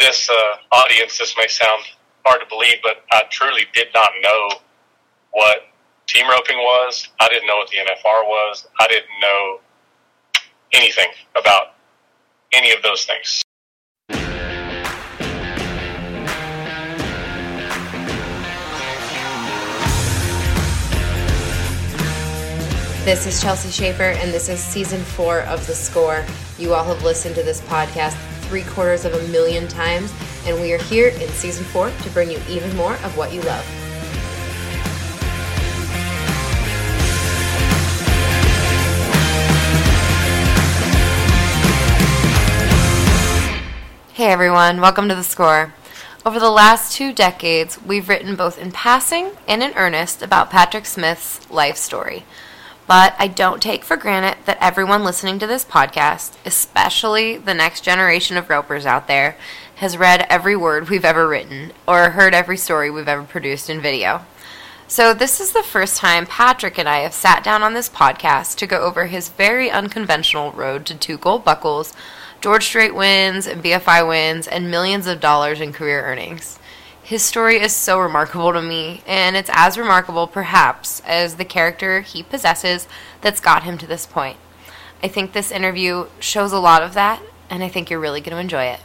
this uh, audience, this may sound hard to believe, but I truly did not know what team roping was. I didn't know what the NFR was. I didn't know anything about any of those things. This is Chelsea Shaffer, and this is season four of The Score. You all have listened to this podcast three quarters of a million times, and we are here in season four to bring you even more of what you love. Hey everyone, welcome to The Score. Over the last two decades, we've written both in passing and in earnest about Patrick Smith's life story. But I don't take for granted that everyone listening to this podcast, especially the next generation of ropers out there, has read every word we've ever written or heard every story we've ever produced in video. So, this is the first time Patrick and I have sat down on this podcast to go over his very unconventional road to two gold buckles, George Strait wins and BFI wins, and millions of dollars in career earnings. His story is so remarkable to me, and it's as remarkable, perhaps, as the character he possesses that's got him to this point. I think this interview shows a lot of that, and I think you're really going to enjoy it.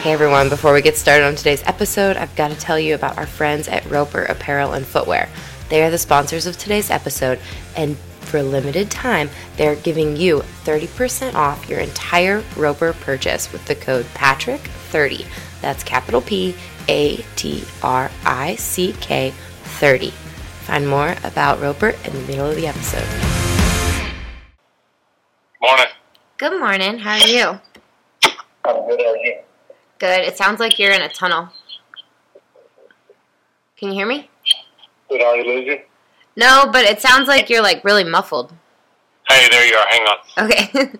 Hey everyone, before we get started on today's episode, I've got to tell you about our friends at Roper Apparel and Footwear. They are the sponsors of today's episode, and for a limited time, they're giving you 30% off your entire Roper purchase with the code PATRICK30. That's capital P A T R I C K 30. Find more about Roper in the middle of the episode. Morning. Good morning. How are you? I'm good. How are you? Good. It sounds like you're in a tunnel. Can you hear me? Did I lose you? No, but it sounds like you're like really muffled. Hey, there you are. Hang on. Okay.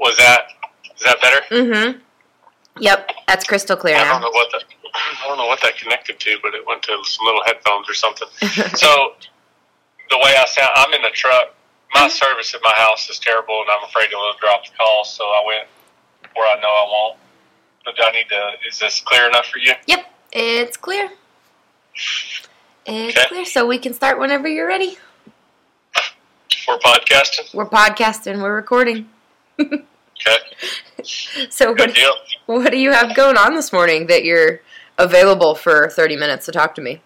Was that is that better? Mm-hmm. Yep, that's crystal clear I don't know what that I don't know what that connected to, but it went to some little headphones or something. so the way I sound, I'm in the truck. My service at my house is terrible, and I'm afraid it'll drop the call. So I went where I know I won't. But do I need to? Is this clear enough for you? Yep, it's clear. It's Okay. clear, so we can start whenever you're ready. We're podcasting. We're podcasting, we're recording. Okay, So good what deal. what do you have going on this morning that you're available for 30 minutes to talk to me?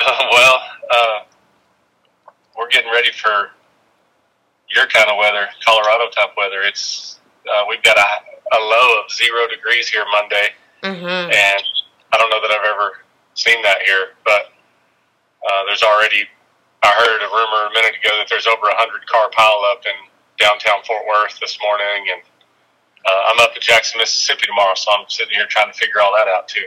well, uh, we're getting ready for your kind of weather, Colorado type weather. It's uh, we've got a, a low of zero degrees here Monday, Mhm. and I don't know that I've ever seen that here. But uh, there's already I heard a rumor a minute ago that there's over a hundred car pileup in downtown Fort Worth this morning, and uh, I'm up at Jackson, Mississippi tomorrow, so I'm sitting here trying to figure all that out too.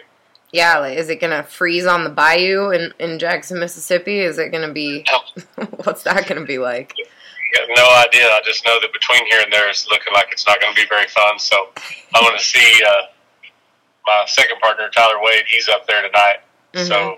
Yeah, like, is it going to freeze on the bayou in, in Jackson, Mississippi? Is it going to be What's that going to be like? no idea. I just know that between here and there, it's looking like it's not going to be very fun. So I'm going to see uh, my second partner, Tyler Wade. He's up there tonight. Mhm. So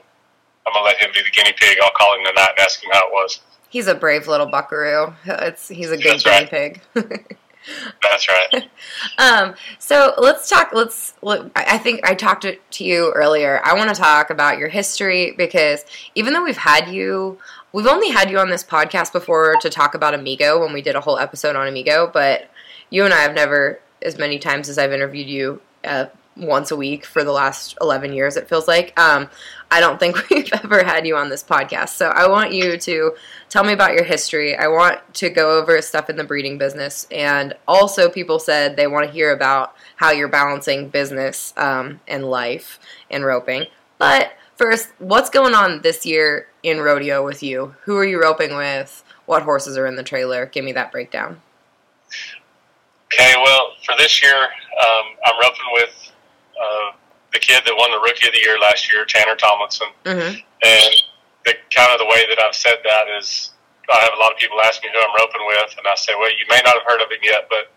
I'm going to let him be the guinea pig. I'll call him tonight and ask him how it was. He's a brave little buckaroo. It's he's a good That's guinea right. pig. That's right. um, so let's talk. Let's. Look, I I think I talked to, to you earlier. I want to talk about your history because even though we've had you, we've only had you on this podcast before to talk about Amigo when we did a whole episode on Amigo. But you and I have never, as many times as I've interviewed you, uh, once a week for the last eleven years. It feels like. Um, I don't think we've ever had you on this podcast. So I want you to tell me about your history. I want to go over stuff in the breeding business. And also, people said they want to hear about how you're balancing business um, and life and roping. But first, what's going on this year in rodeo with you? Who are you roping with? What horses are in the trailer? Give me that breakdown. Okay, well, for this year, um, I'm roping with uh, the kid that won the Rookie of the Year last year, Tanner Tomlinson. Mm-hmm. And the kind of the way that I've said that is, I have a lot of people ask me who I'm roping with, and I say, well, you may not have heard of him yet, but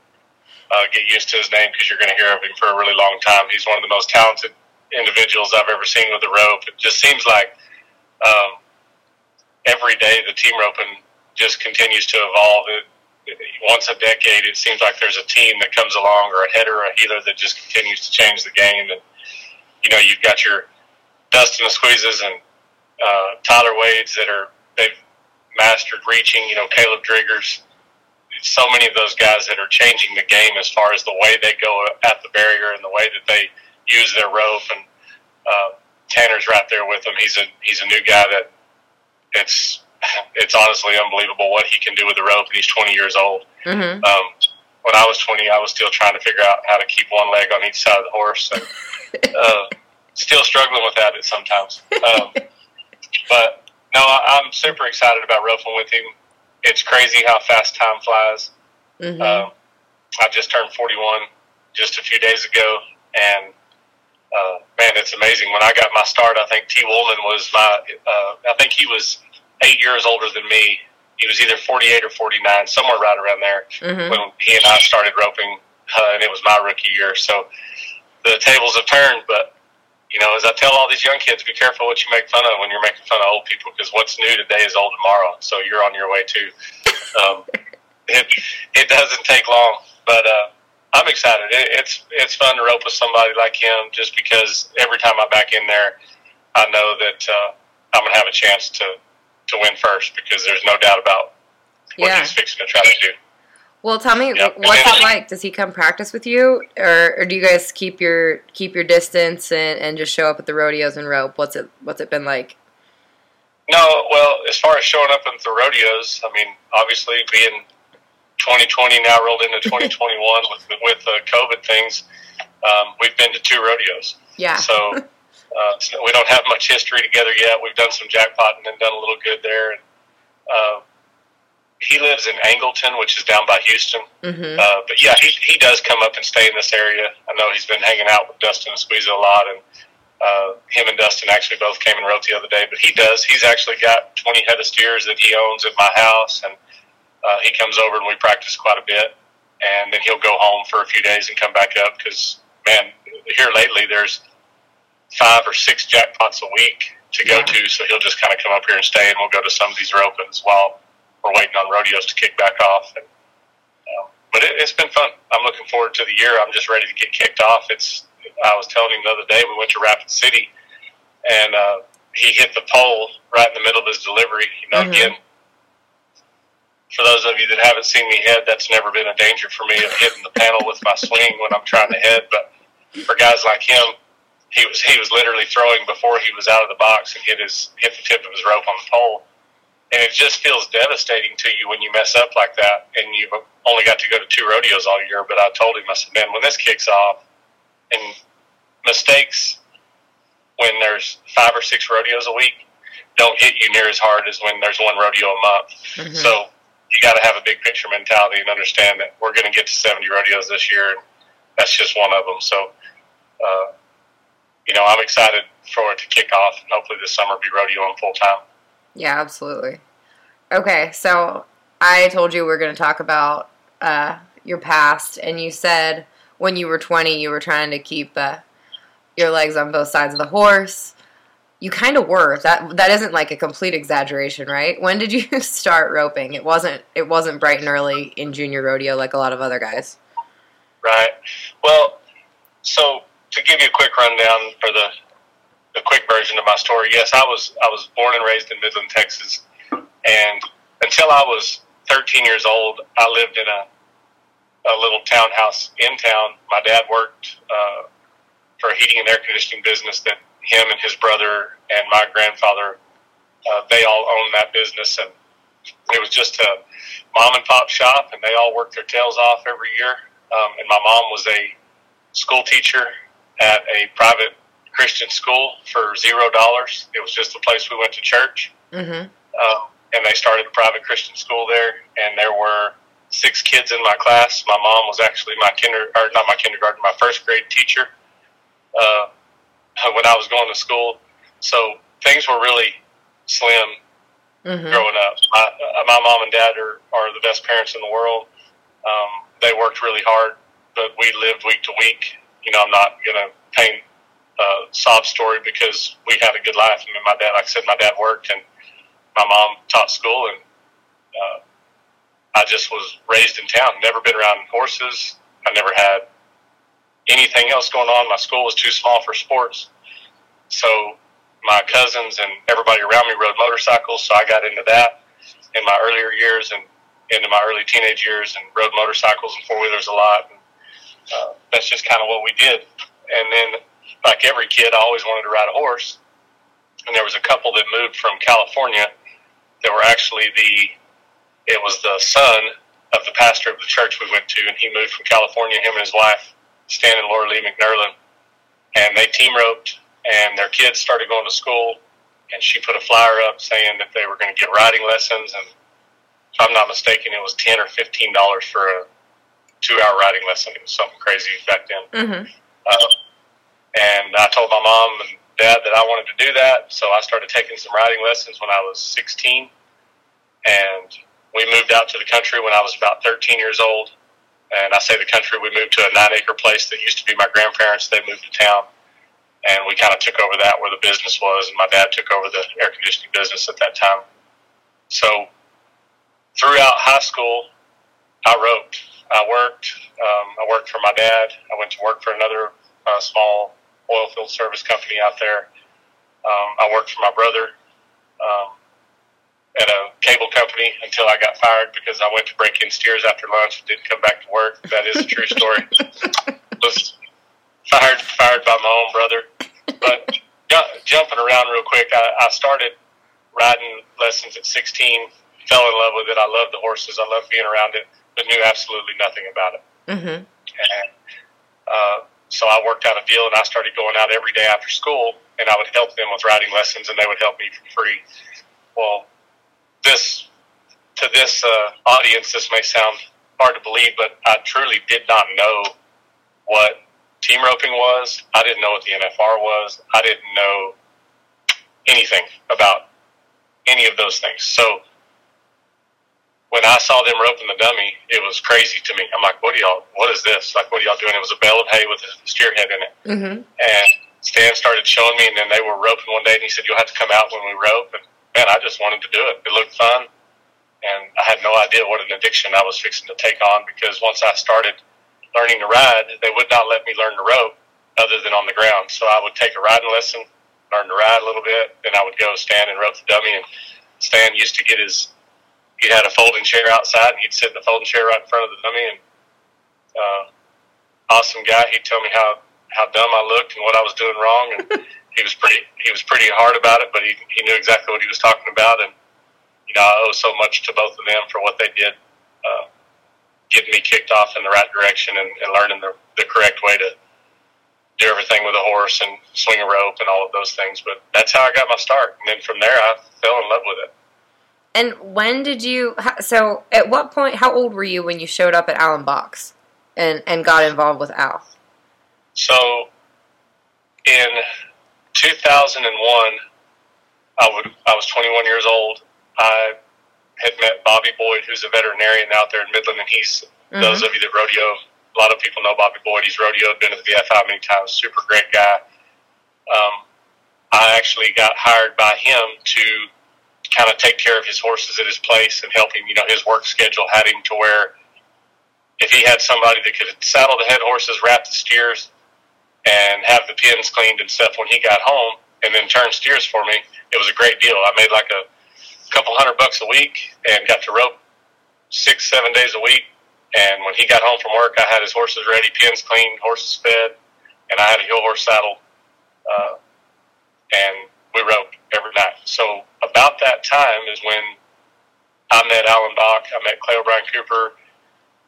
uh, get used to his name because you're going to hear of him for a really long time. He's one of the most talented individuals I've ever seen with the rope. It just seems like um, every day the team roping just continues to evolve. It, once a decade, it seems like there's a team that comes along, or a header, a heeler that just continues to change the game. And you know, you've got your Dustin Egusquizas and uh, Tyler Wades that are they've mastered reaching. You know, Caleb Driggers. So many of those guys that are changing the game as far as the way they go at the barrier and the way that they use their rope. And uh, Tanner's right there with them. He's a he's a new guy that it's it's honestly unbelievable what he can do with the rope, and he's 20 years old. Mm-hmm. Um, when I was 20, I was still trying to figure out how to keep one leg on each side of the horse, and uh, still struggling with that sometimes. Um, but no, I, am super excited about roping with him. It's crazy how fast time flies. Mm-hmm. Uh, I just turned 41 just a few days ago, and uh, man, it's amazing. When I got my start, I think Tee Woolman was my. Uh, I think he was eight years older than me. He was either 48 or 49, somewhere right around there mm-hmm. when he and I started roping, uh, and it was my rookie year. So the tables have turned, but you know, as I tell all these young kids, be careful what you make fun of when you're making fun of old people, because what's new today is old tomorrow. So you're on your way too. Um, it it doesn't take long, but uh, I'm excited. It, it's it's fun to rope with somebody like him, just because every time I'm back in there, I know that uh, I'm gonna have a chance to to win first because there's no doubt about what yeah. he's fixing to try to do. Well, tell me, yep. what's that like? Does he come practice with you, or, or do you guys keep your keep your distance and, and just show up at the rodeos and rope? What's it What's it been like? No, well, as far as showing up at the rodeos, I mean, obviously being 2020 now rolled into 2021 with with the COVID things, um, we've been to two rodeos. Yeah. So Uh, so we don't have much history together yet. We've done some jackpotting and done a little good there. And, uh, he lives in Angleton, which is down by Houston. Mm-hmm. Uh, but yeah, he, he does come up and stay in this area. I know he's been hanging out with Dustin and Squeeze a lot, and uh, him and Dustin actually both came and wrote the other day. But he does. He's actually got 20 head of steers that he owns at my house, and uh, he comes over and we practice quite a bit. And then he'll go home for a few days and come back up because, man, here lately there's – five or six jackpots a week to go yeah. to. So he'll just kind of come up here and stay, and we'll go to some of these ropings while we're waiting on rodeos to kick back off. And, uh, but it, it's been fun. I'm looking forward to the year. I'm just ready to get kicked off. It's. I was telling him the other day we went to Rapid City, and uh, he hit the pole right in the middle of his delivery. You know, mm-hmm. again. For those of you that haven't seen me head, that's never been a danger for me of hitting the panel with my swing when I'm trying to head. But for guys like him, he was he was literally throwing before he was out of the box and hit his hit the tip of his rope on the pole. And it just feels devastating to you when you mess up like that and you've only got to go to two rodeos all year. But I told him, I said, man, when this kicks off and mistakes when there's five or six rodeos a week don't hit you near as hard as when there's one rodeo a month. Mm-hmm. So you got to have a big picture mentality and understand that we're going to get to 70 rodeos this year. And that's just one of them. So, uh, you know, I'm excited for it to kick off and hopefully this summer be rodeoing full time. Yeah, absolutely. Okay, so I told you we are going to talk about uh, your past, and you said when you were 20, you were trying to keep uh, your legs on both sides of the horse. You kind of were. That that isn't like a complete exaggeration, right? When did you start roping? It wasn't. It wasn't bright and early in junior rodeo like a lot of other guys. Right. Well, so to give you a quick rundown for the the quick version of my story, yes, I was I was born and raised in Midland, Texas, and until I was 13 years old, I lived in a a little townhouse in town. My dad worked uh, for a heating and air conditioning business that him and his brother and my grandfather uh, they all owned that business, and it was just a mom and pop shop, and they all worked their tails off every year. Um, and my mom was a school teacher at a private Christian school for zero dollars. It was just the place we went to church. Mm-hmm. Uh, and they started a private Christian school there, and there were six kids in my class. My mom was actually my kinder, or not my kindergarten, my first grade teacher uh, when I was going to school. So things were really slim mm-hmm. growing up. My, uh, my mom and dad are, are the best parents in the world. Um, they worked really hard, but we lived week to week you know, I'm not going to paint a sob story because we had a good life. I mean, my dad, like I said, my dad worked and my mom taught school, and uh, I just was raised in town, never been around horses. I never had anything else going on. My school was too small for sports. So my cousins and everybody around me rode motorcycles, so I got into that in my earlier years and into my early teenage years and rode motorcycles and four wheelers a lot. And, uh, that's just kind of what we did. And then, like every kid, I always wanted to ride a horse. And there was a couple that moved from California that were actually the, it was the son of the pastor of the church we went to, and he moved from California, him and his wife, Stan and Laura Lee McNerlin. And they team roped, and their kids started going to school. And she put a flyer up saying that they were going to get riding lessons. And if I'm not mistaken, it was 10 or $15 for a two hour riding lesson. It was something crazy back then. Mm-hmm. Uh, and I told my mom and dad that I wanted to do that. So I started taking some riding lessons when I was 16. And we moved out to the country when I was about 13 years old. And I say the country, we moved to a nine acre place that used to be my grandparents. They moved to town. And we kind of took over that where the business was. And my dad took over the air conditioning business at that time. So throughout high school, I roped. I worked. Um, I worked for my dad. I went to work for another uh, small oil field service company out there. Um, I worked for my brother um, at a cable company until I got fired because I went to break in steers after lunch and didn't come back to work. That is a true story. Was fired fired by my own brother. But ju- jumping around real quick, I, I started riding lessons at 16. Fell in love with it. I love the horses. I love being around it, but knew absolutely nothing about it. Mm-hmm. And uh, so I worked out a deal, and I started going out every day after school, and I would help them with riding lessons, and they would help me for free. Well, this to this uh, audience, this may sound hard to believe, but I truly did not know what team roping was. I didn't know what the NFR was. I didn't know anything about any of those things. So when I saw them roping the dummy, it was crazy to me. I'm like, what are y'all, what is this? Like, what are y'all doing? It was a bale of hay with a steer head in it. Mm-hmm. And Stan started showing me, and then they were roping one day, and he said, you'll have to come out when we rope. And man, I just wanted to do it. It looked fun. And I had no idea what an addiction I was fixing to take on because once I started learning to ride, they would not let me learn to rope other than on the ground. So I would take a riding lesson, learn to ride a little bit, then I would go stand and rope the dummy. And Stan used to get his he had a folding chair outside, and he'd sit in the folding chair right in front of the dummy. And uh, awesome guy. He'd tell me how how dumb I looked and what I was doing wrong, and he was pretty he was pretty hard about it, but he he knew exactly what he was talking about, and you know I owe so much to both of them for what they did, uh, getting me kicked off in the right direction and, and learning the the correct way to do everything with a horse and swing a rope and all of those things. But that's how I got my start, and then from there I fell in love with it. And when did you? So, at what point? How old were you when you showed up at Allen Bach and and got involved with Al? So, in 2001, I would I was 21 years old. I had met Bobby Boyd, who's a veterinarian out there in Midland, and he's Mhm. those of you that rodeo. A lot of people know Bobby Boyd. He's rodeoed, been to the BFI many times. Super great guy. Um, I actually got hired by him to kind of take care of his horses at his place and help him. You know, his work schedule had him to where if he had somebody that could saddle the head horses, wrap the steers, and have the pins cleaned and stuff when he got home, and then turn steers for me, it was a great deal. I made like a couple hundred bucks a week and got to rope six, seven days a week. And when he got home from work, I had his horses ready, pins cleaned, horses fed, and I had a hill horse saddle. Uh, and we roped every night. So about that time is when I met Allen Bach. I met Clay O'Brien Cooper.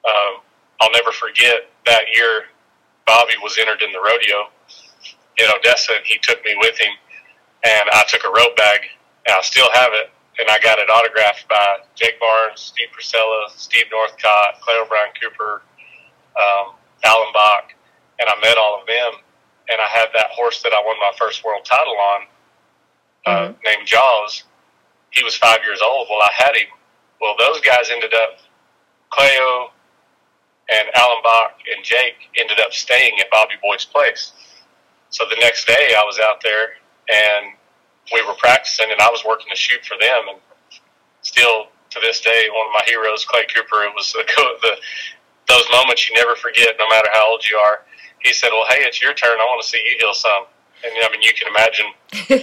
Um, I'll never forget that year. Bobby was entered in the rodeo in Odessa, and he took me with him. And I took a rope bag, and I still have it. And I got it autographed by Jake Barnes, Steve Purcella, Steve Northcott, Clay O'Brien Cooper, um, Allen Bach, and I met all of them. And I had that horse that I won my first world title on, uh, named Jaws. He was five years old. Well, I had him. Well, those guys ended up, Cleo and Allen Bach and Jake ended up staying at Bobby Boyd's place. So the next day I was out there and we were practicing and I was working to shoot for them and still to this day, one of my heroes, Clay Cooper. It was the, the those moments you never forget, no matter how old you are. He said, "Well, hey, it's your turn. I want to see you heel some." And I mean, you can imagine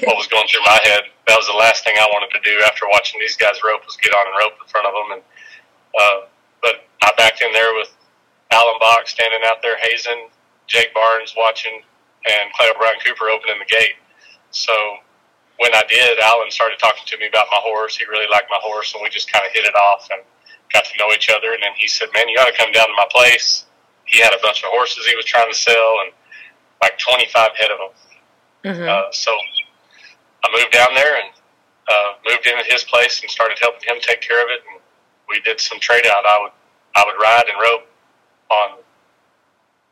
what was going through my head. That was the last thing I wanted to do after watching these guys rope was get on and rope in front of them. And uh, but I backed in there with Allen Bach standing out there hazing, Jake Barnes watching, and Clay O'Brien Cooper opening the gate. So when I did, Alan started talking to me about my horse. He really liked my horse, and we just kind of hit it off and got to know each other. And then he said, "Man, you got to come down to my place." He had a bunch of horses he was trying to sell, and like 25 head of them. Mm-hmm. Uh, so I moved down there and uh, moved into his place and started helping him take care of it. And we did some trade out. I would I would ride and rope on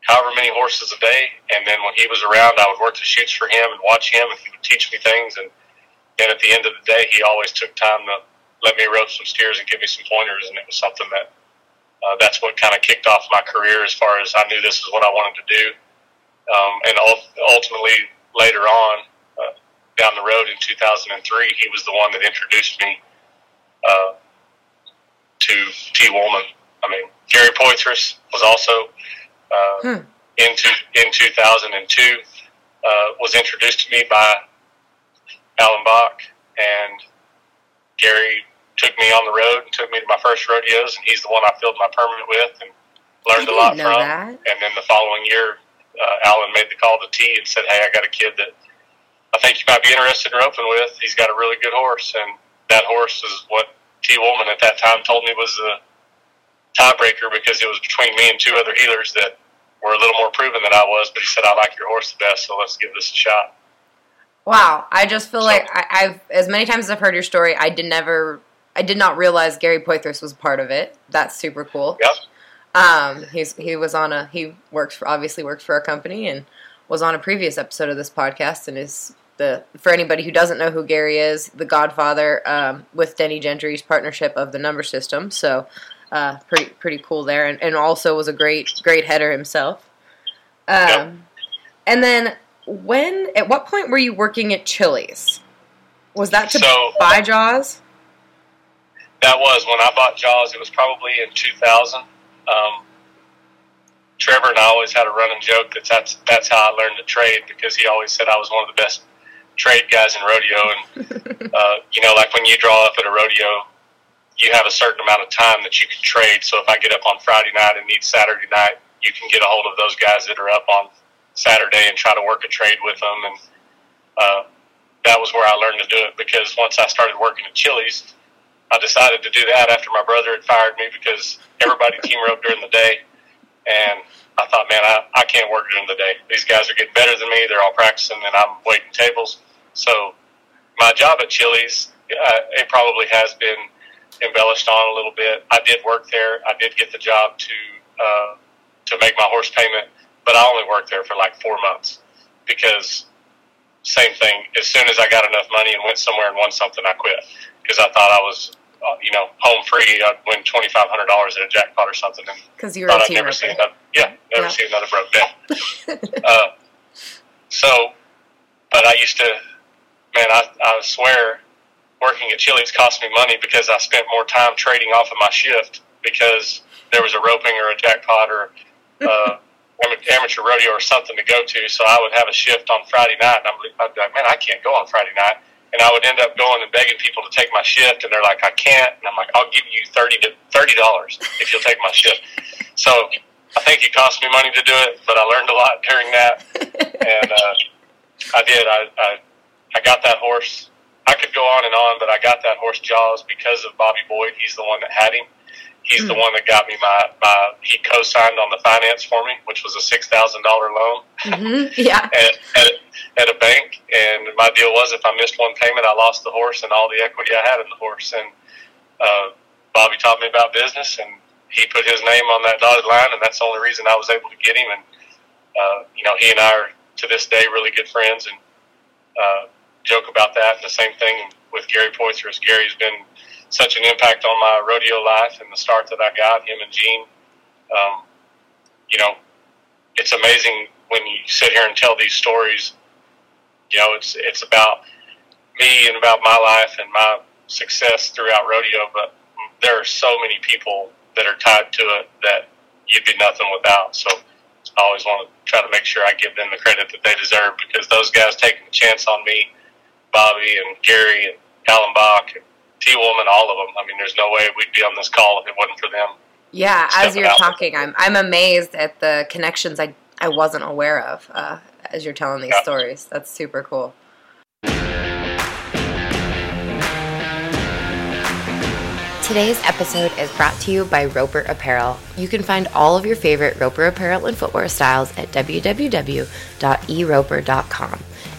however many horses a day, and then when he was around, I would work the chutes for him and watch him, and he would teach me things. And then at the end of the day, he always took time to let me rope some steers and give me some pointers, and it was something that uh, that's what kind of kicked off my career as far as I knew this is what I wanted to do. Um, and ultimately, later on, uh, down the road in 2003, he was the one that introduced me uh, to Tee Woolman. I mean, Gary Poythress was also uh, hmm. in, in 2002, uh, was introduced to me by Allen Bach, and Gary took me on the road and took me to my first rodeos, and he's the one I filled my permit with and learned a lot from. That. And then the following year, uh, Alan made the call to Tee and said, "Hey, I got a kid that I think you might be interested in roping with. He's got a really good horse, and that horse is what Tee Woolman at that time told me was the tiebreaker because it was between me and two other heelers that were a little more proven than I was. But he said, "I like your horse the best, so let's give this a shot." Wow, I just feel so, like I, have as many times as I've heard your story, I did never, I did not realize Gary Poythress was part of it. That's super cool. Yep. Um, he's he was on a he works for obviously works for a company and was on a previous episode of this podcast and is the for anybody who doesn't know who Gary is, the Godfather um, with Denny Gentry's partnership of the number system. So uh, pretty pretty cool there, and, and also was a great great header himself. Um, yep. And then when at what point were you working at Chili's? Was that to so, buy Jaws? That was when I bought Jaws. It was probably in 2000. Um, Trevor and I always had a running joke that that's that's how I learned to trade because he always said I was one of the best trade guys in rodeo. And uh, you know, like when you draw up at a rodeo, you have a certain amount of time that you can trade. So if I get up on Friday night and need Saturday night, you can get a hold of those guys that are up on Saturday and try to work a trade with them. And uh, that was where I learned to do it because once I started working at Chili's, I decided to do that after my brother had fired me because everybody team roped during the day. And I thought, man, I, I can't work during the day. These guys are getting better than me. They're all practicing, and I'm waiting tables. So my job at Chili's, uh, it probably has been embellished on a little bit. I did work there. I did get the job to uh, to make my horse payment, but I only worked there for like four months because same thing. As soon as I got enough money and went somewhere and won something, I quit because I thought I was uh, you know, home free, I'd win twenty five hundred dollars at a jackpot or something. Because you were thought I'd never see another, yeah, never yeah. see another broke day. uh, so, but I used to, man, I, I swear, working at Chili's cost me money because I spent more time trading off of my shift because there was a roping or a jackpot or uh, amateur rodeo or something to go to. So I would have a shift on Friday night, and I'd be like, man, I can't go on Friday night and I would end up going and begging people to take my shift, and they're like, I can't, and I'm like, I'll give you thirty to thirty dollars if you'll take my shift. So I think it cost me money to do it, but I learned a lot during that, and uh, I did. I, I I got that horse. I could go on and on, but I got that horse Jaws because of Bobby Boyd. He's the one that had him. He's mm. the hmm. one that got me my, my he co-signed on the finance for me, which was a six thousand dollar loan. Mm-hmm. Yeah. at, at, at a bank, and my deal was if I missed one payment, I lost the horse and all the equity I had in the horse. And uh, Bobby taught me about business, and he put his name on that dotted line, and that's the only reason I was able to get him. And uh, you know, he and I are to this day really good friends, and uh, joke about that. And the same thing with Gary Poythress. Gary's been such an impact on my rodeo life and the start that I got. Him and Gene, um, you know, it's amazing when you sit here and tell these stories you know, it's it's about me and about my life and my success throughout rodeo. But there are so many people that are tied to it that you'd be nothing without. So I always want to try to make sure I give them the credit that they deserve because those guys taking a chance on me, Bobby and Gary and Allen Bach and Tee Woolman, all of them. I mean, there's no way we'd be on this call if it wasn't for them. Yeah, as you're talking, I'm I'm amazed at the connections I I wasn't aware of uh, as you're telling these yeah. stories. That's super cool. Today's episode is brought to you by Roper Apparel. You can find all of your favorite Roper apparel and footwear styles at www.eroper.com.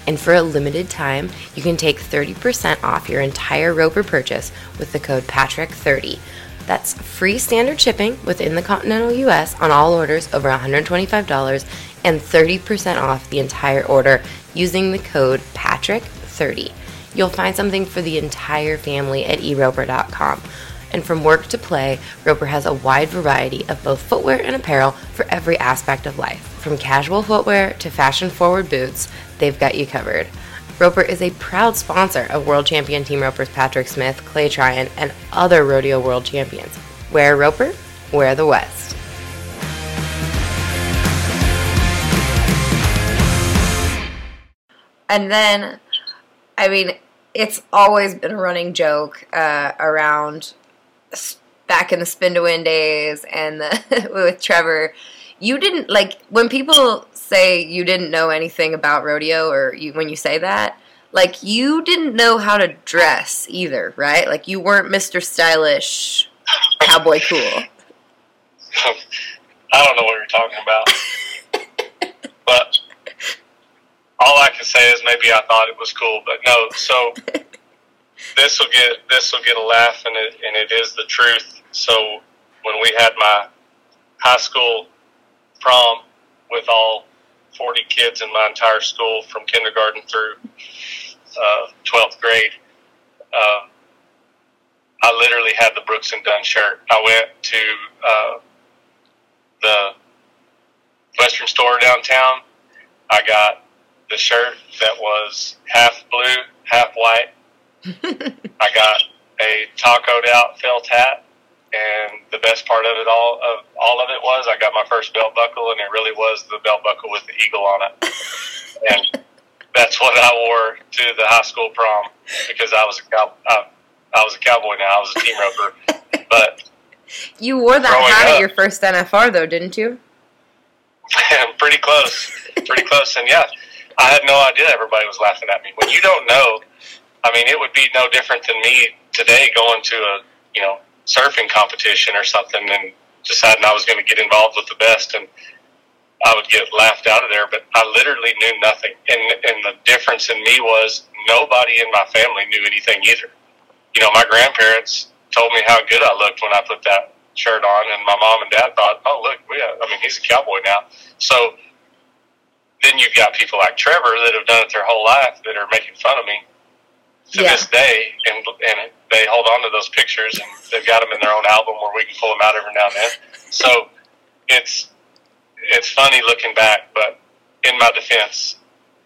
And for a limited time, you can take 30% off your entire Roper purchase with the code PATRICK30. That's free standard shipping within the continental US on all orders over $125 and 30% off the entire order using the code PATRICK30. You'll find something for the entire family at eroper.com and from work to play, Roper has a wide variety of both footwear and apparel for every aspect of life. From casual footwear to fashion forward boots, they've got you covered. Roper is a proud sponsor of world champion team ropers Patrick Smith, Clay Tryan, and other rodeo world champions. Wear Roper, wear the West. And then, I mean, it's always been a running joke uh, around back in the spin to win days and the, with Trevor, you didn't like when people say you didn't know anything about rodeo or you, when you say that, like you didn't know how to dress either, right? Like you weren't Mr. Stylish, cowboy cool. I don't know what you're talking about, but all I can say is maybe I thought it was cool, but no. So this will get this will get a laugh, and it and it is the truth. So when we had my high school prom with all 40 kids in my entire school from kindergarten through uh, 12th grade, uh, I literally had the Brooks and Dunn shirt. I went to uh, the Western store downtown. I got the shirt that was half blue, half white, I got a tacoed out felt hat, and the best part of it all of all of it was I got my first belt buckle, and it really was the belt buckle with the eagle on it, and that's what I wore to the high school prom because I was a cow, I, I was a cowboy now. I was a team roper, but you wore that hat up, at your first NFR though, didn't you? pretty close, pretty close, and yeah. I had no idea everybody was laughing at me. When you don't know I mean, it would be no different than me today going to a you know surfing competition or something and deciding I was going to get involved with the best, and I would get laughed out of there. But I literally knew nothing, and and the difference in me was nobody in my family knew anything either. You know, my grandparents told me how good I looked when I put that shirt on, and my mom and dad thought, "Oh, look, we have, I mean, he's a cowboy now." So then you've got people like Trevor that have done it their whole life that are making fun of me to yeah. this day, and and they hold on to those pictures, and they've got them in their own album where we can pull them out every now and then. So it's it's funny looking back, but in my defense,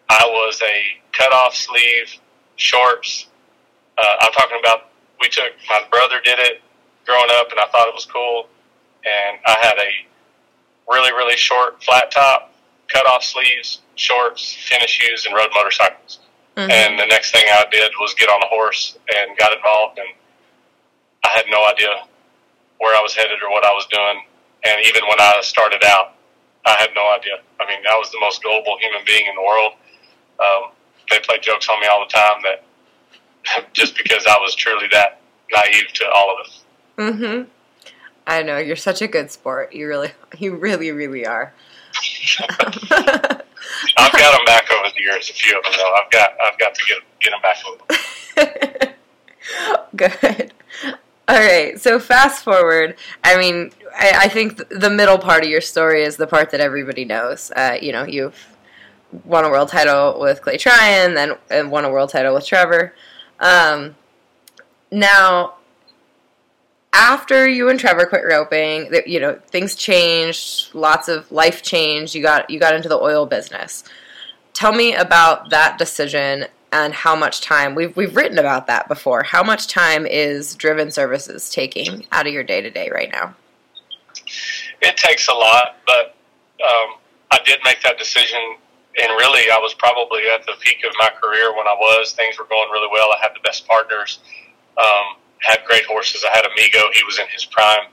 I was a cut off sleeve shorts. Uh, I'm talking about we took my brother did it growing up, and I thought it was cool, and I had a really really short flat top, cut off sleeves, shorts, tennis shoes, and rode motorcycles. Mm-hmm. And the next thing I did was get on a horse and got involved, and I had no idea where I was headed or what I was doing. And even when I started out, I had no idea. I mean, I was the most gullible human being in the world. Um, they play jokes on me all the time that just because I was truly that naive to all of it. Mm-hmm. I know you're such a good sport. You really, you really, really are. I've got them back over the years. A few of them, though. I've got I've got to get get them back Good. All right. So fast forward. I mean, I, I, think the middle part of your story is the part that everybody knows. Uh, you know, you've won a world title with Clay Tryan, then and won a world title with Trevor. Um, now, after you and Trevor quit roping, you know things changed. Lots of life changed. You got you got into the oil business. Tell me about that decision and how much time we've we've written about that before. How much time is driven services taking out of your day to day right now? It takes a lot, but um, I did make that decision, and really, I was probably at the peak of my career when I was. Things were going really well. I had the best partners, um, had great horses. I had Amigo; he was in his prime.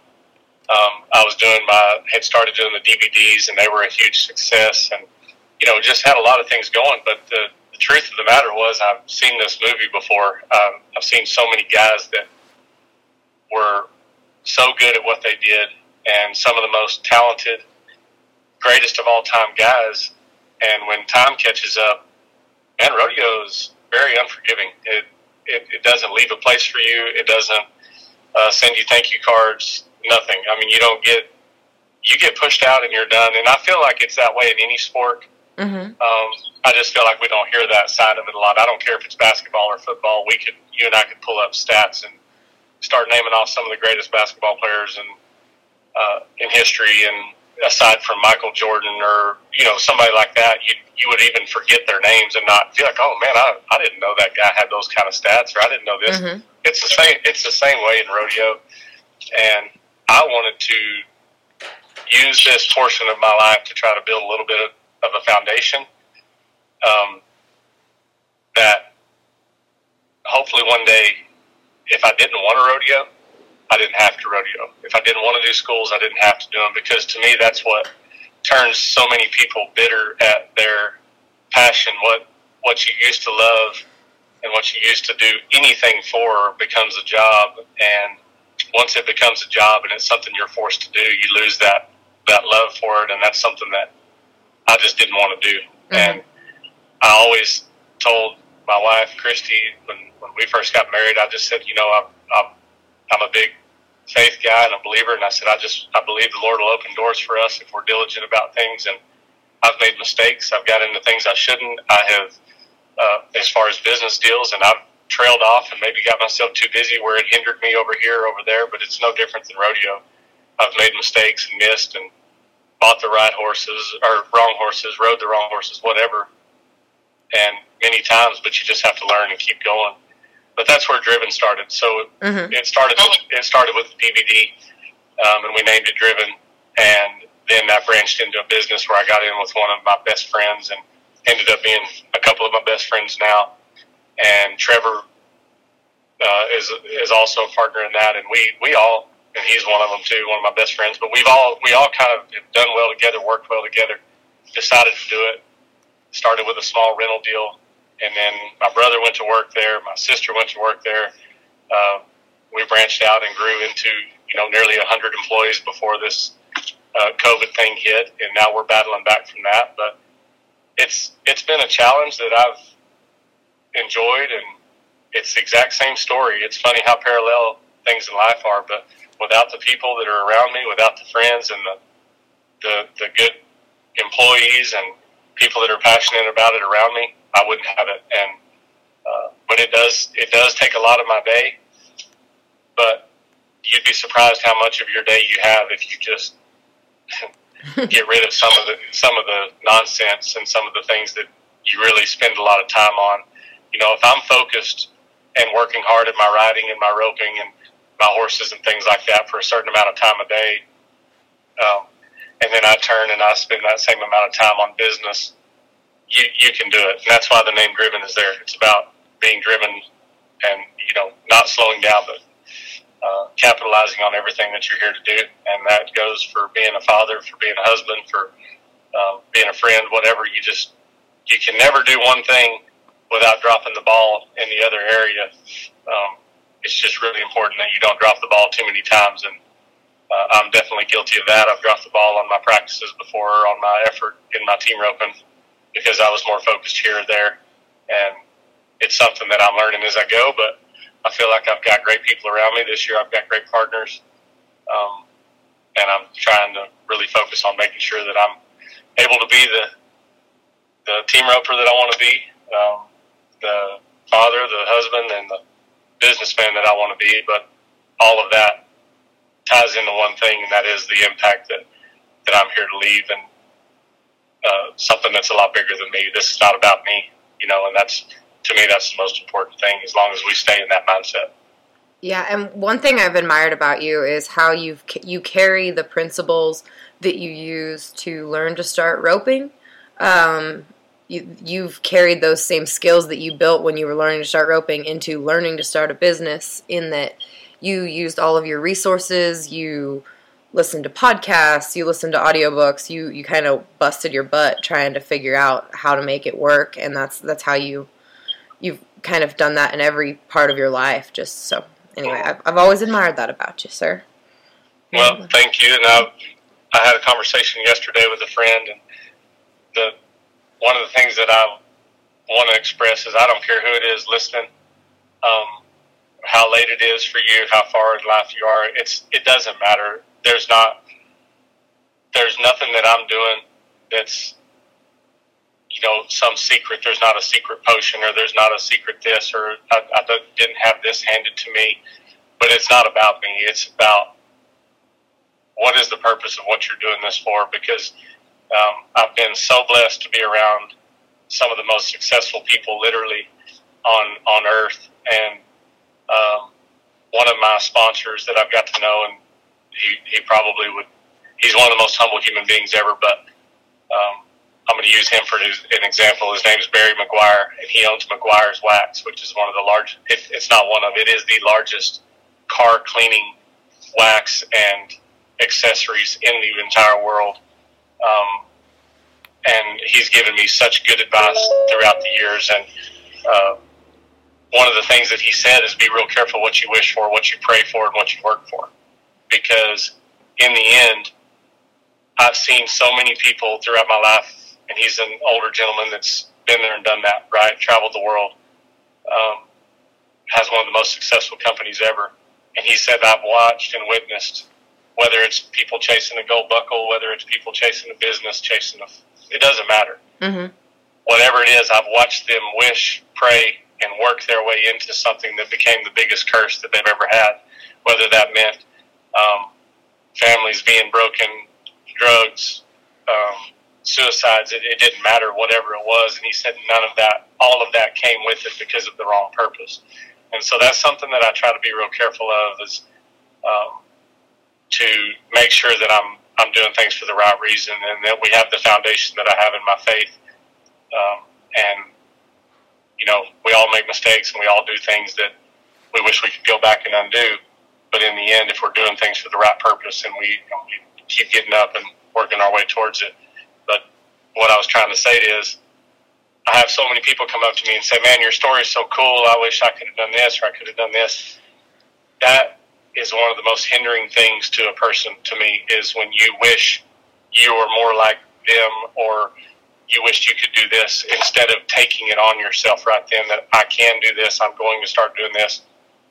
Um, I was doing my had started doing the DVDs, and they were a huge success, and you know, just had a lot of things going. But the the truth of the matter was, I've seen this movie before. Um, I've seen so many guys that were so good at what they did, and some of the most talented, greatest of all time guys. And when time catches up, man, rodeo is very unforgiving. It it, it doesn't leave a place for you. It doesn't uh, send you thank you cards. Nothing. I mean, you don't get you get pushed out and you're done. And I feel like it's that way in any sport. Mm-hmm. Um, I just feel like we don't hear that side of it a lot. I don't care if it's basketball or football. We could, you and I could pull up stats and start naming off some of the greatest basketball players in uh, in history. And aside from Michael Jordan or you know somebody like that, you you would even forget their names and not feel like, oh man, I I didn't know that guy had those kind of stats, or I didn't know this. Mm-hmm. It's the same. It's the same way in rodeo, and I wanted to use this portion of my life to try to build a little bit of of a foundation um, that hopefully one day, if I didn't want a rodeo, I didn't have to rodeo. If I didn't want to do schools, I didn't have to do them because to me, that's what turns so many people bitter at their passion. What what you used to love and what you used to do anything for becomes a job, and once it becomes a job and it's something you're forced to do, you lose that that love for it, and that's something that I just didn't want to do. Mm-hmm. And I always told my wife, Christy, when, when we first got married, I just said, you know, I'm, I'm, I'm a big faith guy and a believer. And I said, I just, I believe the Lord will open doors for us if we're diligent about things. And I've made mistakes. I've got into things I shouldn't. I have, uh, as far as business deals, and I've trailed off and maybe got myself too busy where it hindered me over here, over there, but it's no different than rodeo. I've made mistakes and missed and bought the right horses or wrong horses, rode the wrong horses, whatever, and many times. But you just have to learn and keep going. But that's where Driven started. So mm-hmm. it started. It started with the DVD, um, and we named it Driven. And then that branched into a business where I got in with one of my best friends, and ended up being a couple of my best friends now. And Trevor uh, is is also a partner in that, and we we all and he's one of them too, one of my best friends. But we've all we all kind of done well together, worked well together. Decided to do it. Started with a small rental deal, and then my brother went to work there. My sister went to work there. Uh, we branched out and grew into you know nearly a hundred employees before this uh, COVID thing hit, and now we're battling back from that. But it's it's been a challenge that I've enjoyed, and it's the exact same story. It's funny how parallel things in life are, but without the people that are around me, without the friends and the the, the good employees and people that are passionate about it around me, I wouldn't have it. And uh, but it does it does take a lot of my day. But you'd be surprised how much of your day you have if you just get rid of some of the some of the nonsense and some of the things that you really spend a lot of time on. You know, if I'm focused and working hard at my riding and my roping and my horses and things like that for a certain amount of time a day. Um, and then I turn and I spend that same amount of time on business. You, you can do it. And that's why the name Driven is there. It's about being driven and, you know, not slowing down, but uh, capitalizing on everything that you're here to do. And that goes for being a father, for being a husband, for um, being a friend, whatever. You just, you can never do one thing without dropping the ball in the other area. Um, it's just really important that you don't drop the ball too many times. And uh, I'm definitely guilty of that. I've dropped the ball on my practices before, on my effort in my team roping, because I was more focused here or there. And it's something that I'm learning as I go. But I feel like I've got great people around me this year. I've got great partners, um, and I'm trying to really focus on making sure that I'm able to be the the team roper that I want to be, um, the father, the husband, and the businessman that I want to be, but all of that ties into one thing, and that is the impact that, that I'm here to leave and uh, something that's a lot bigger than me. This is not about me, you know, and that's to me, that's the most important thing. As long as we stay in that mindset. Yeah, and one thing I've admired about you is how you you carry the principles that you use to learn to start roping. Um, you, you've carried those same skills that you built when you were learning to start roping into learning to start a business. In that you used all of your resources, you listened to podcasts, you listened to audiobooks, you you kind of busted your butt trying to figure out how to make it work, and that's that's how you you've kind of done that in every part of your life. Just so anyway, I've, I've always admired that about you, sir. Well, thank you. And I, I had a conversation yesterday with a friend, and the one of the things that I want to express is I don't care who it is listening, um, how late it is for you, how far in life you are. It's it doesn't matter. There's not there's nothing that I'm doing that's you know some secret. There's not a secret potion, or there's not a secret this, or I, I didn't have this handed to me. But it's not about me. It's about what is the purpose of what you're doing this for? Because um, I've been so blessed to be around some of the most successful people, literally on on earth, and um, one of my sponsors that I've got to know, and he, he probably would. He's one of the most humble human beings ever, but um, I'm going to use him for his, an example. His name is Barry Meguiar, and he owns Meguiar's Wax, which is one of the largest. It, it's not one of. It is the largest car cleaning wax and accessories in the entire world. Um, and he's given me such good advice throughout the years. And uh, one of the things that he said is be real careful what you wish for, what you pray for, and what you work for. Because in the end, I've seen so many people throughout my life, and he's an older gentleman that's been there and done that, right? Traveled the world, um, has one of the most successful companies ever. And he said, I've watched and witnessed whether it's people chasing a gold buckle, whether it's people chasing a business, chasing a, it doesn't matter. Mm-hmm. Whatever it is, I've watched them wish, pray, and work their way into something that became the biggest curse that they've ever had. Whether that meant um, families being broken, drugs, um, suicides, it, it didn't matter, whatever it was. And he said none of that, all of that came with it because of the wrong purpose. And so that's something that I try to be real careful of is um, to make sure that I'm I'm doing things for the right reason, and that we have the foundation that I have in my faith. Um, and you know, we all make mistakes, and we all do things that we wish we could go back and undo. But in the end, if we're doing things for the right purpose, and we, know, we keep getting up and working our way towards it. But what I was trying to say is, I have so many people come up to me and say, "Man, your story is so cool. I wish I could have done this, or I could have done this." That is one of the most hindering things to a person to me is when you wish you were more like them or you wished you could do this instead of taking it on yourself right then that I can do this, I'm going to start doing this.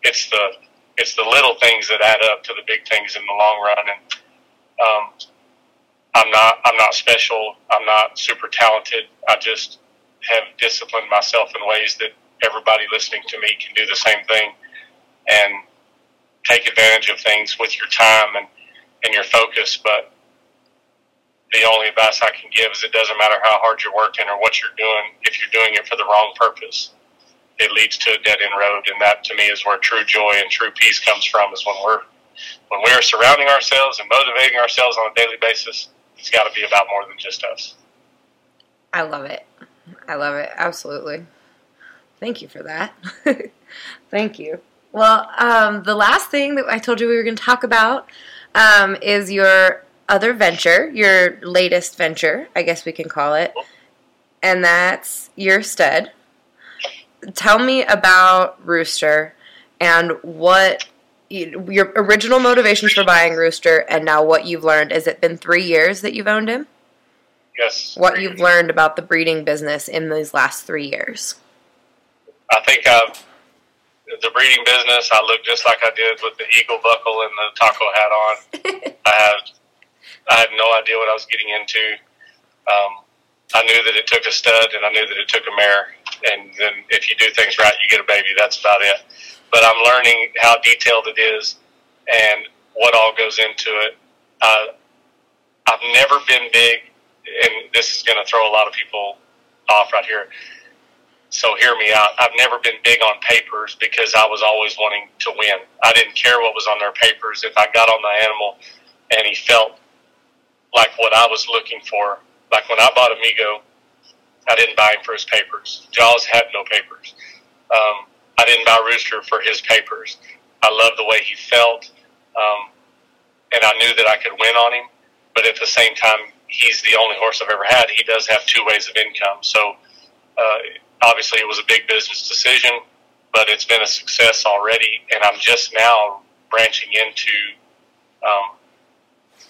It's the it's the little things that add up to the big things in the long run and um, I'm not I'm not special, I'm not super talented. I just have disciplined myself in ways that everybody listening to me can do the same thing. And take advantage of things with your time and, and your focus. But the only advice I can give is it doesn't matter how hard you're working or what you're doing, if you're doing it for the wrong purpose, it leads to a dead end road. And that to me is where true joy and true peace comes from is when we're when we're surrounding ourselves and motivating ourselves on a daily basis, it's got to be about more than just us. I love it. I love it. Absolutely. Thank you for that. Thank you. Well, um, the last thing that I told you we were going to talk about um, is your other venture, your latest venture, I guess we can call it, and that's your stud. Tell me about Rooster and what your original motivations for buying Rooster, and now what you've learned. Has it been three years that you've owned him? Yes. What you've learned about the breeding business in these last three years? I think I've the breeding business, I looked just like I did with the eagle buckle and the taco hat on. I had I had no idea what I was getting into. Um, I knew that it took a stud, and I knew that it took a mare. And then if you do things right, you get a baby. That's about it. But I'm learning how detailed it is and what all goes into it. Uh, I've never been big, and this is going to throw a lot of people off right here. So hear me out. I've never been big on papers because I was always wanting to win. I didn't care what was on their papers. If I got on the animal and he felt like what I was looking for, like when I bought Amigo, I didn't buy him for his papers. Jaws had no papers. Um, I didn't buy Rooster for his papers. I loved the way he felt, um, and I knew that I could win on him. But at the same time, he's the only horse I've ever had. He does have two ways of income, so uh, obviously it was a big business decision, but it's been a success already, and I'm just now branching into um,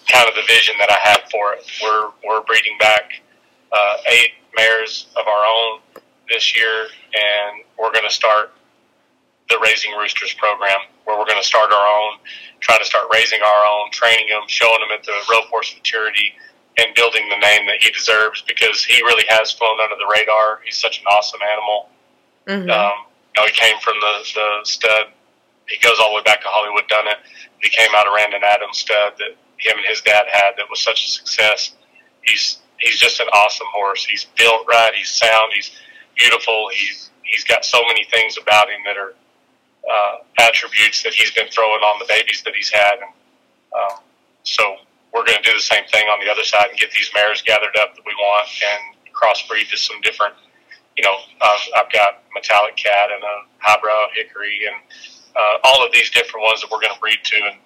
kind of the vision that I have for it. We're we're breeding back uh, eight mares of our own this year, and we're going to start the Raising Roosters program, where we're going to start our own, try to start raising our own, training them, showing them at the rope horse maturity, and building the name that he deserves because he really has flown under the radar. He's such an awesome animal. Mm-hmm. Um, you know, he came from the, the stud. He goes all the way back to Hollywood Done. He came out of Randon Adams stud that him and his dad had that was such a success. He's he's just an awesome horse. He's built right. He's sound. He's beautiful. He's he's got so many things about him that are uh, attributes that he's been throwing on the babies that he's had. And um, so we're going to do the same thing on the other side and get these mares gathered up that we want and crossbreed to some different. You know, I've, I've got metallic cat and a highbrow hickory and uh, all of these different ones that we're going to breed to. And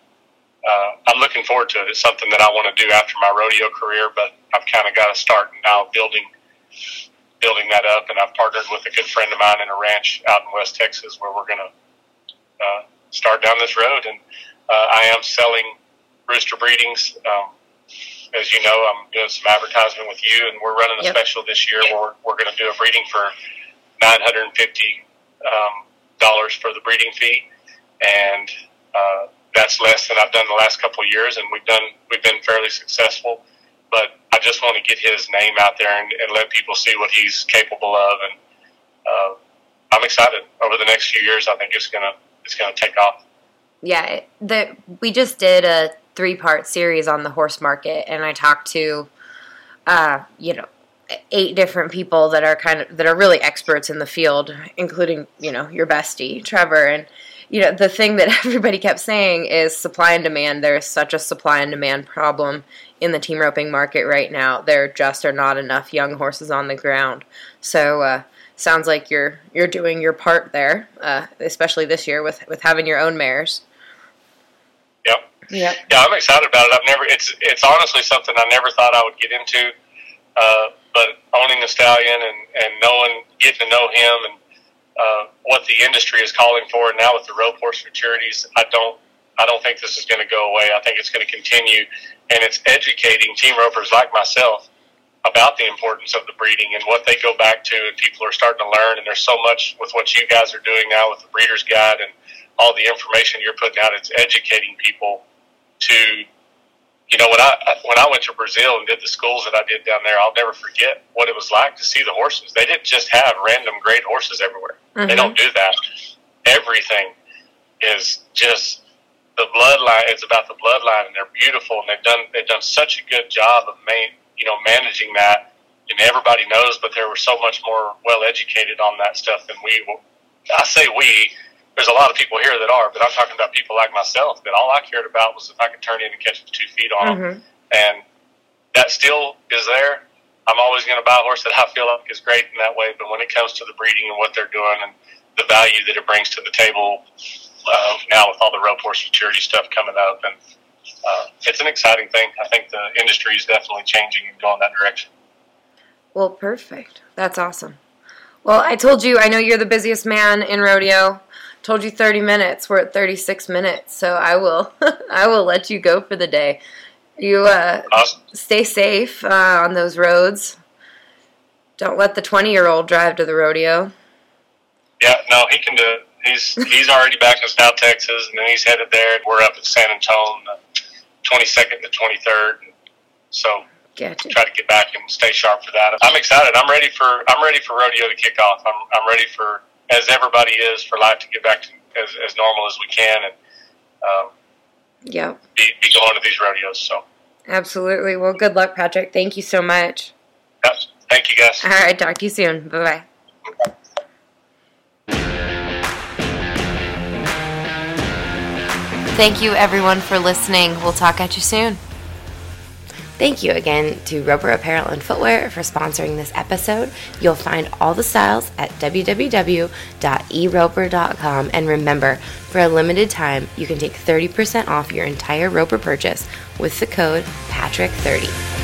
uh, I'm looking forward to it. It's something that I want to do after my rodeo career, but I've kind of got to start now building building that up. And I've partnered with a good friend of mine in a ranch out in West Texas where we're going to uh, start down this road. And uh, I am selling rooster breedings. Um, as you know, I'm doing some advertisement with you, and we're running a yep. special this year where we're, we're going to do a breeding for nine hundred and fifty um, dollars for the breeding fee, and uh, that's less than I've done the last couple of years, and we've done we've been fairly successful. But I just want to get his name out there and, and let people see what he's capable of, and uh, I'm excited. Over the next few years, I think it's gonna it's gonna take off yeah, the we just did a three part series on the horse market, and I talked to, uh, you know, eight different people that are kind of that are really experts in the field, including you know your bestie Trevor, and you know the thing that everybody kept saying is supply and demand. There's such a supply and demand problem in the team roping market right now. There just are not enough young horses on the ground, so. Uh, sounds like you're you're doing your part there, uh, especially this year with with having your own mares. Yeah. Yeah, I'm excited about it. I've never. It's it's honestly something I never thought I would get into. Uh, but owning the stallion and and knowing, getting to know him and uh, what the industry is calling for now with the rope horse maturities, I don't. I don't think this is going to go away. I think it's going to continue, and it's educating team ropers like myself about the importance of the breeding and what they go back to, and people are starting to learn. And there's so much with what you guys are doing now with the Breeders Guide and all the information you're putting out. It's educating people to you know when I when I went to Brazil and did the schools that I did down there, I'll never forget what it was like to see the horses. They didn't just have random great horses everywhere. Mm-hmm. They don't do that. Everything is just the bloodline. It's about the bloodline, and they're beautiful, and they've done they've done such a good job of main, you know managing that. And everybody knows, but they were so much more well educated on that stuff than we. I say we there's a lot of people here that are, but I'm talking about people like myself that all I cared about was if I could turn in and catch the two feet on mm-hmm. them. And that still is there. I'm always going to buy a horse that I feel like is great in that way. But when it comes to the breeding and what they're doing and the value that it brings to the table uh, now with all the rope horse maturity stuff coming up, and uh, it's an exciting thing. I think the industry is definitely changing and going that direction. Well, perfect. That's awesome. Well, I told you, I know you're the busiest man in rodeo told you 30 minutes. We're at 36 minutes, so I will I will let you go for the day. You uh, awesome. stay safe uh, on those roads. Don't let the 20 year old drive to the rodeo. Yeah, no, he can do it. He's he's already back in South Texas, and then he's headed there. We're up at San Antonio, twenty second to twenty third. So gotcha. try to get back and stay sharp for that. I'm excited. I'm ready for I'm ready for rodeo to kick off. I'm I'm ready for as everybody is for life to get back to as, as normal as we can and um, yeah be, be going to these rodeos so. Absolutely. Well good luck patrick. Thank you so much. Yes, thank you guys. All right. Talk to you soon. Bye-bye. Thank you everyone for listening. We'll talk at you soon. Thank you again to Roper Apparel and Footwear for sponsoring this episode. You'll find all the styles at www.eroper.com. And remember, for a limited time, you can take 30% off your entire Roper purchase with the code PATRICK30.